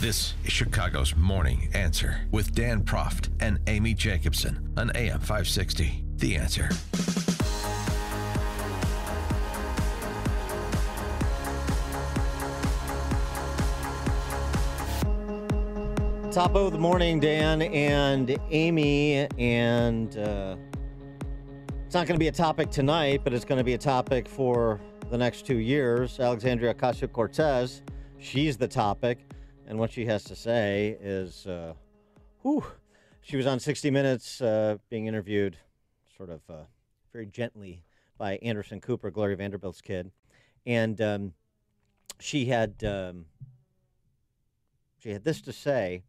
This is Chicago's Morning Answer with Dan Proft and Amy Jacobson on AM 560. The Answer. Top of the morning, Dan and Amy, and uh, it's not going to be a topic tonight, but it's going to be a topic for the next two years. Alexandria Ocasio Cortez, she's the topic, and what she has to say is, uh, whew, she was on 60 Minutes uh, being interviewed, sort of uh, very gently by Anderson Cooper, Gloria Vanderbilt's kid, and um, she had um, she had this to say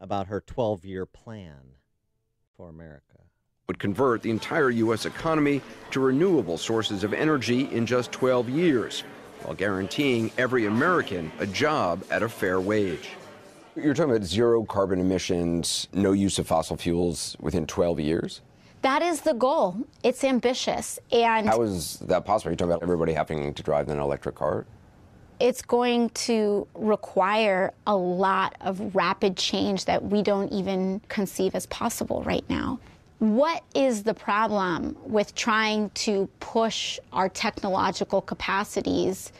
about her 12 year plan for America. Would convert the entire U.S. economy to renewable sources of energy in just 12 years, while guaranteeing every American a job at a fair wage. You're talking about zero carbon emissions, no use of fossil fuels within 12 years? That is the goal. It's ambitious. And How is that possible? You're talking about everybody having to drive an electric car? it's going to require a lot of rapid change that we don't even conceive as possible right now. What is the problem with trying to push our technological capacities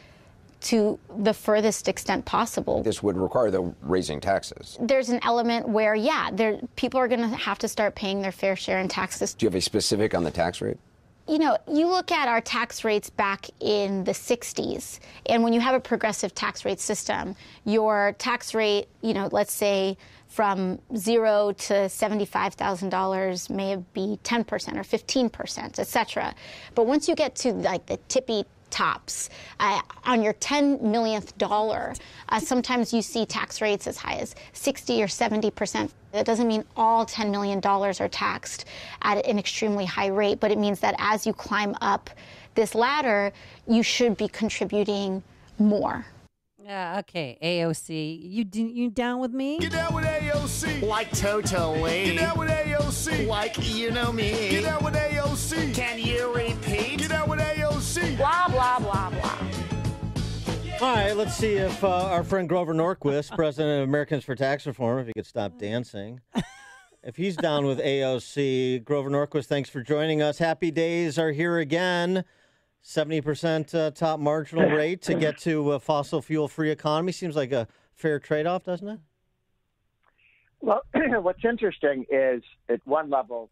to the furthest extent possible? This would require, though, raising taxes. There's an element where, yeah, there, people are going to have to start paying their fair share in taxes. Do you have a specific on the tax rate? You know, you look at our tax rates back in the 60s, and when you have a progressive tax rate system, your tax rate, you know, let's say from zero to $75,000 may be 10% or 15%, et cetera. But once you get to like the tippy tops uh, on your 10 millionth dollar uh, sometimes you see tax rates as high as 60 or 70 percent that doesn't mean all 10 million dollars are taxed at an extremely high rate but it means that as you climb up this ladder you should be contributing more Yeah, okay, AOC. You you down with me? Get down with AOC. Like totally. Get down with AOC. Like you know me. Get down with AOC. Can you repeat? Get down with AOC. blah blah blah blah All right, let's see if uh, our friend Grover Norquist, president of Americans for Tax Reform, if he could stop dancing, if he's down with AOC. Grover Norquist, thanks for joining us. Happy days are here again. 70% uh, top marginal rate to get to a fossil fuel free economy. Seems like a fair trade off, doesn't it? Well, what's interesting is at one level,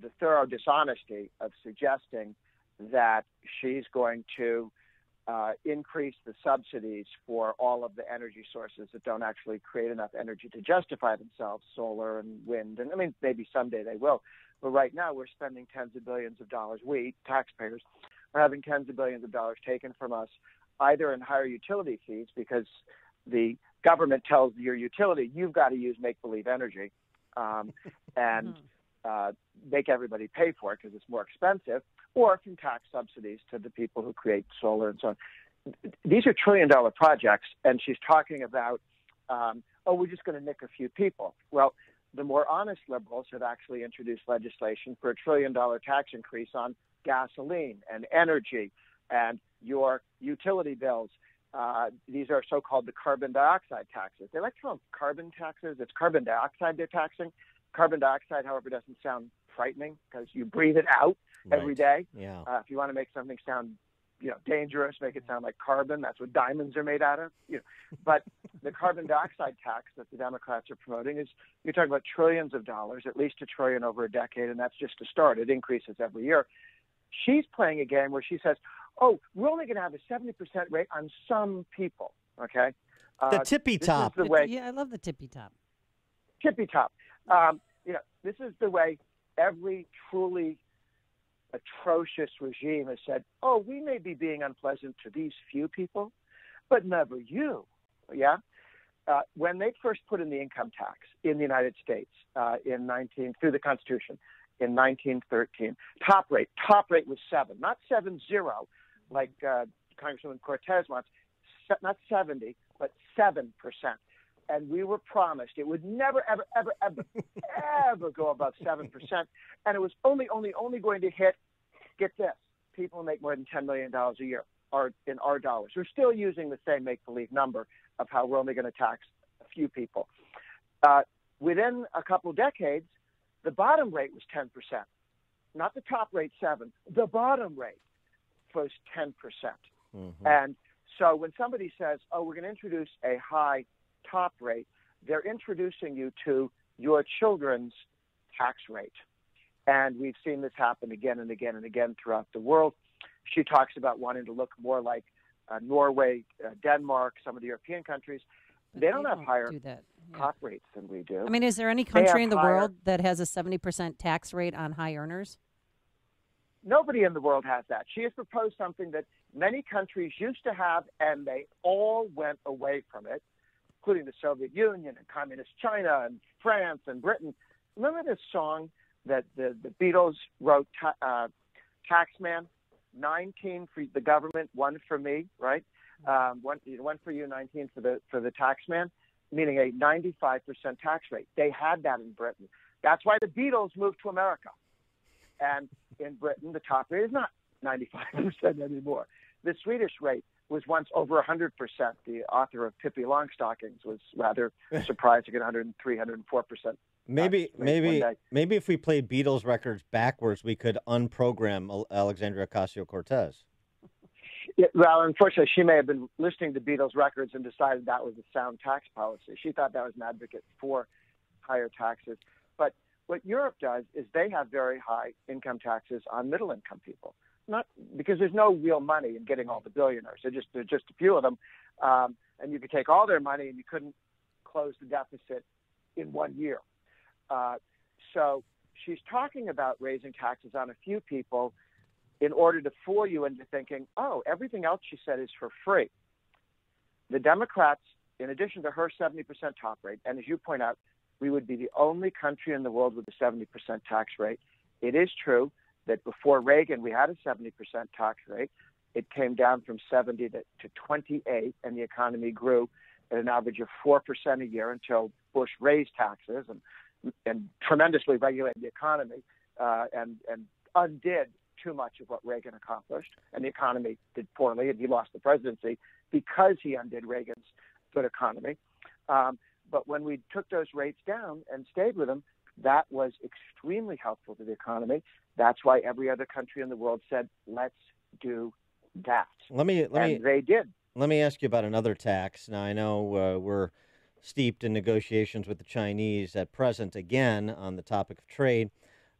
the thorough dishonesty of suggesting that she's going to uh, increase the subsidies for all of the energy sources that don't actually create enough energy to justify themselves, solar and wind. And I mean, maybe someday they will. But right now, we're spending tens of billions of dollars. We, taxpayers, are having tens of billions of dollars taken from us, either in higher utility fees because the government tells your utility you've got to use make believe energy um, and uh, make everybody pay for it because it's more expensive, or from tax subsidies to the people who create solar and so on. These are trillion dollar projects, and she's talking about, um, oh, we're just going to nick a few people. Well, the more honest liberals have actually introduced legislation for a trillion dollar tax increase on gasoline and energy and your utility bills. Uh, these are so-called the carbon dioxide taxes. They like to call them carbon taxes. It's carbon dioxide they're taxing. Carbon dioxide, however, doesn't sound frightening because you breathe it out every day. Yeah. Uh, if you want to make something sound, you know, dangerous, make it sound like carbon. That's what diamonds are made out of. You know. But the carbon dioxide tax that the Democrats are promoting is you're talking about trillions of dollars, at least a trillion over a decade, and that's just a start. It increases every year. She's playing a game where she says, "Oh, we're only going to have a 70% rate on some people." Okay. Uh, The tippy top. the way Yeah, I love the tippy top. tippy top. Um, you know, this is the way every truly atrocious regime has said, "Oh, we may be being unpleasant to these few people, but never you." Yeah. Uh, when they first put in the income tax in the United States uh, in 19 through the Constitution in 1913, top rate top rate was seven, not seven zero, like uh, Congresswoman Cortez wants, not 70, but seven percent and we were promised it would never, ever, ever, ever, ever go above seven percent, and it was only, only, only going to hit. Get this: people who make more than ten million dollars a year are in our dollars. We're still using the same make-believe number of how we're only going to tax a few people. Uh, within a couple decades, the bottom rate was 10%, not the top rate seven. The bottom rate was 10%. percent Mhm. And so when somebody says, "Oh, we're going to introduce a high top rate," they're introducing you to your children's tax rate. And we've seen this happen again and again and again throughout the world. She talks about wanting to look more like uh, Norway, uh, Denmark, some of the European countries. But they don't have higher do that. Yeah. top rates than we do. I mean, is there any country in the higher- world that has a 70% tax rate on high earners? Nobody in the world has that. She has proposed something that many countries used to have, and they all went away from it, including the Soviet Union and Communist China and France and Britain. Remember this song that the, the Beatles wrote, Ta- uh, Taxman? 19 for the government, one for me, right? Um, one, one for you, 19 for the for the taxman, meaning a 95% tax rate. They had that in Britain. That's why the Beatles moved to America. And in Britain, the top rate is not 95% anymore. The Swedish rate was once over 100%. The author of Pippi Longstockings was rather surprised to get 103, 104%. Maybe, rate maybe, maybe if we played Beatles records backwards, we could unprogram Alexandria Ocasio Cortez. Yeah, well, unfortunately, she may have been listening to Beatles records and decided that was a sound tax policy. She thought that was an advocate for higher taxes. But what Europe does is they have very high income taxes on middle income people. Not because there's no real money in getting all the billionaires. There's just just a few of them, um, and you could take all their money and you couldn't close the deficit in one year. Uh, so she's talking about raising taxes on a few people in order to fool you into thinking, oh, everything else she said is for free. The Democrats, in addition to her 70% top rate, and as you point out, we would be the only country in the world with a 70% tax rate. It is true that before Reagan, we had a 70% tax rate. It came down from 70 to, to 28, and the economy grew at an average of 4% a year until Bush raised taxes and, and tremendously regulated the economy uh, and, and undid too much of what Reagan accomplished. And the economy did poorly, and he lost the presidency because he undid Reagan's good economy. Um, but when we took those rates down and stayed with them, that was extremely helpful to the economy. That's why every other country in the world said, let's do that. Let me let and me they did. let me ask you about another tax. Now I know uh, we're steeped in negotiations with the Chinese at present again on the topic of trade,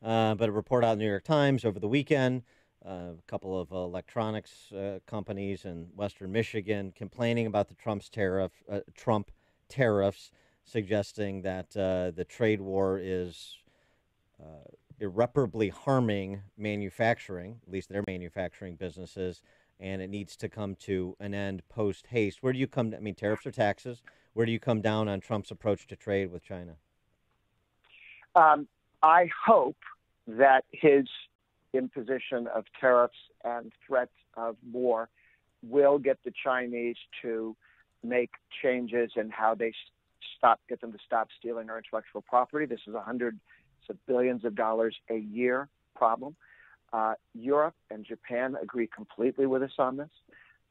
uh, but a report out in the New York Times over the weekend. Uh, a couple of electronics uh, companies in Western Michigan complaining about the Trump's tariff, uh, Trump tariffs, suggesting that uh, the trade war is uh, irreparably harming manufacturing, at least their manufacturing businesses, and it needs to come to an end post haste. Where do you come? I mean, tariffs or taxes? Where do you come down on Trump's approach to trade with China? Um, I hope that his imposition of tariffs and threats of war will get the Chinese to make changes in how they stop, get them to stop stealing our intellectual property. This is a hundreds of billions of dollars a year problem. Uh, Europe and Japan agree completely with us on this.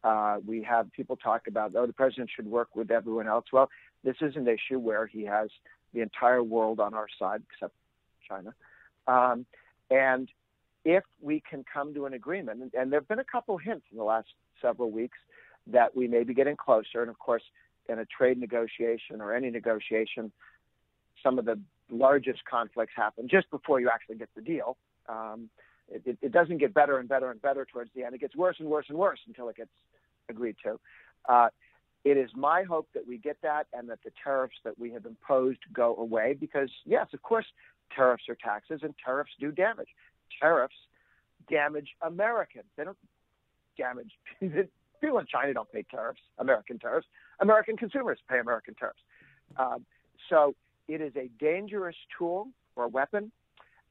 Uh, we have people talk about, oh, the president should work with everyone else. Well, this is an issue where he has the entire world on our side, except China. Um, and if we can come to an agreement, and, and there have been a couple hints in the last several weeks that we may be getting closer. And of course, in a trade negotiation or any negotiation, some of the largest conflicts happen just before you actually get the deal. Um, it, it, it doesn't get better and better and better towards the end. It gets worse and worse and worse until it gets agreed to. Uh, it is my hope that we get that and that the tariffs that we have imposed go away because, yes, of course, tariffs are taxes and tariffs do damage. Tariffs damage Americans. They don't damage people in China don't pay tariffs, American tariffs. American consumers pay American tariffs. Um, so it is a dangerous tool or weapon.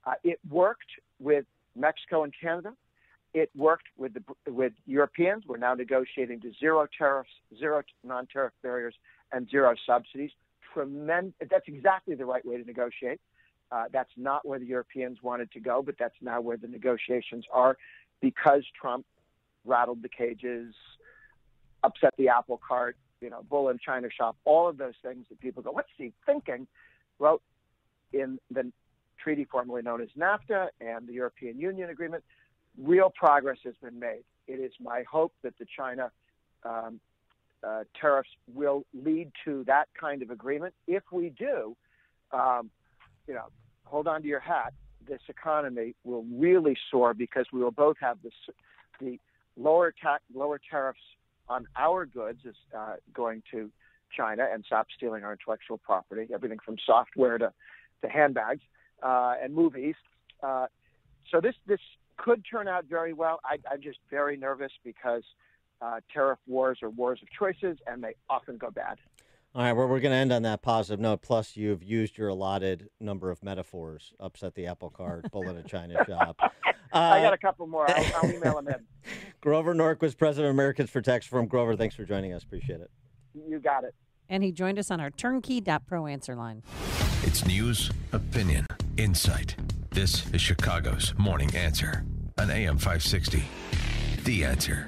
Uh, it worked with Mexico and Canada. It worked with the with Europeans. We're now negotiating to zero tariffs, zero non-tariff barriers, and zero subsidies. Tremendous. That's exactly the right way to negotiate. Uh, that's not where the Europeans wanted to go, but that's now where the negotiations are, because Trump rattled the cages upset the apple cart, you know, bull in China shop, all of those things that people go, what's he thinking? Well, in the treaty formerly known as NAFTA and the European Union agreement, real progress has been made. It is my hope that the China um, uh, tariffs will lead to that kind of agreement. If we do, um, you know, hold on to your hat. This economy will really soar because we will both have the the lower lower tariffs on our goods is uh, going to China and stop stealing our intellectual property, everything from software to, to handbags uh, and movies. Uh, so this this could turn out very well. I, I'm just very nervous because uh, tariff wars are wars of choices, and they often go bad. All right, well, we're going to end on that positive note. Plus, you've used your allotted number of metaphors. Upset the apple cart, bull in a china shop. Uh, I got a couple more. I'll, I'll email them in. Grover Norquist, president of Americans for Tax Reform. Grover, thanks for joining us. Appreciate it. You got it. And he joined us on our turnkey.pro answer line. It's news, opinion, insight. This is Chicago's Morning Answer on AM 560. The Answer.